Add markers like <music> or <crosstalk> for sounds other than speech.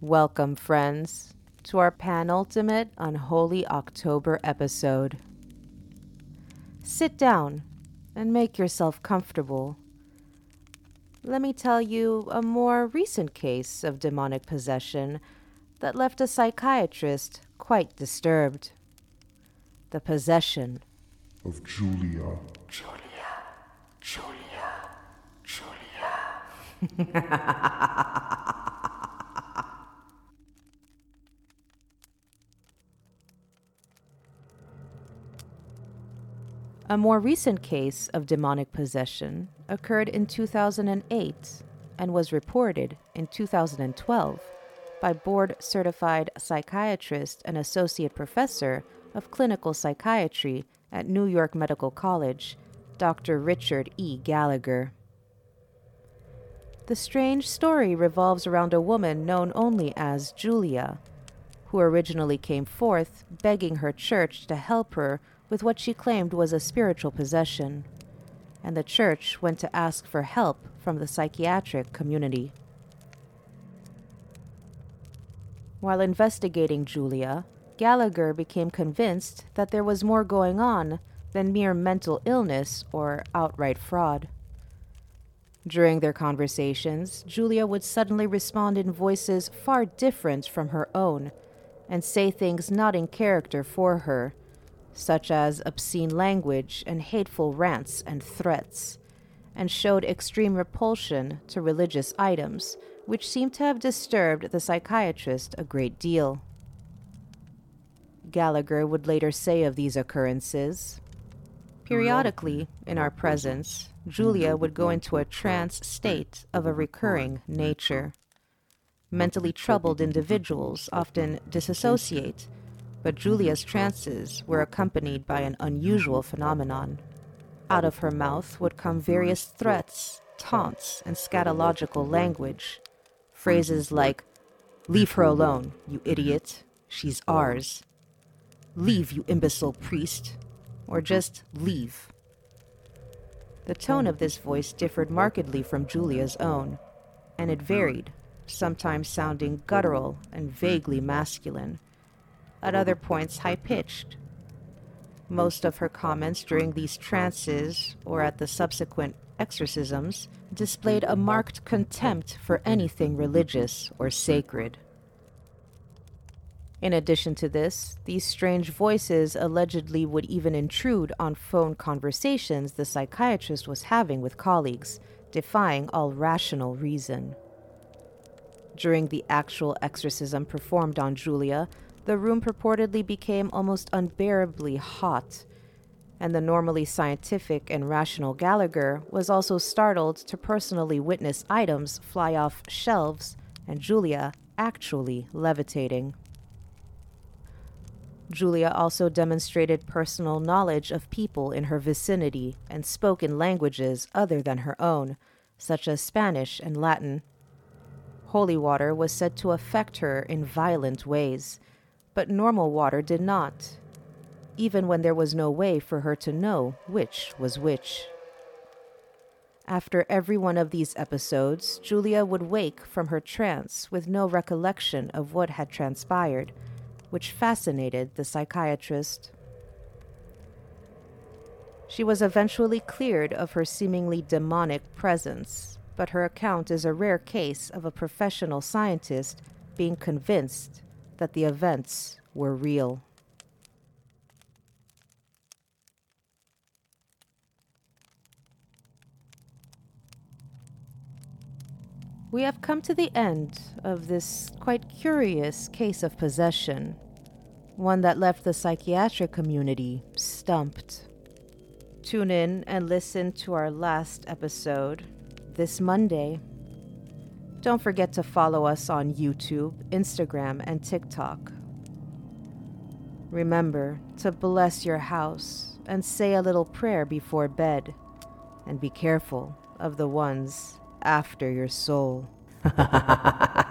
Welcome, friends, to our penultimate Unholy October episode. Sit down and make yourself comfortable. Let me tell you a more recent case of demonic possession that left a psychiatrist quite disturbed. The possession of Julia. Julia, Julia, Julia. <laughs> A more recent case of demonic possession occurred in 2008 and was reported in 2012 by board certified psychiatrist and associate professor of clinical psychiatry at New York Medical College, Dr. Richard E. Gallagher. The strange story revolves around a woman known only as Julia, who originally came forth begging her church to help her with what she claimed was a spiritual possession, and the church went to ask for help from the psychiatric community. While investigating Julia, Gallagher became convinced that there was more going on than mere mental illness or outright fraud. During their conversations, Julia would suddenly respond in voices far different from her own and say things not in character for her such as obscene language and hateful rants and threats, and showed extreme repulsion to religious items, which seemed to have disturbed the psychiatrist a great deal. Gallagher would later say of these occurrences Periodically, in our presence, Julia would go into a trance state of a recurring nature. Mentally troubled individuals often disassociate but Julia's trances were accompanied by an unusual phenomenon. Out of her mouth would come various threats, taunts, and scatological language. Phrases like, Leave her alone, you idiot, she's ours. Leave, you imbecile priest. Or just leave. The tone of this voice differed markedly from Julia's own, and it varied, sometimes sounding guttural and vaguely masculine at other points high pitched. Most of her comments during these trances, or at the subsequent exorcisms, displayed a marked contempt for anything religious or sacred. In addition to this, these strange voices allegedly would even intrude on phone conversations the psychiatrist was having with colleagues, defying all rational reason. During the actual exorcism performed on Julia, the room purportedly became almost unbearably hot, and the normally scientific and rational Gallagher was also startled to personally witness items fly off shelves and Julia actually levitating. Julia also demonstrated personal knowledge of people in her vicinity and spoke in languages other than her own, such as Spanish and Latin. Holy water was said to affect her in violent ways, but normal water did not, even when there was no way for her to know which was which. After every one of these episodes, Julia would wake from her trance with no recollection of what had transpired, which fascinated the psychiatrist. She was eventually cleared of her seemingly demonic presence, but her account is a rare case of a professional scientist being convinced that the events were real. We have come to the end of this quite curious case of possession, one that left the psychiatric community stumped. Tune in and listen to our last episode this Monday don't forget to follow us on YouTube, Instagram, and TikTok. Remember to bless your house and say a little prayer before bed, and be careful of the ones after your soul. <laughs>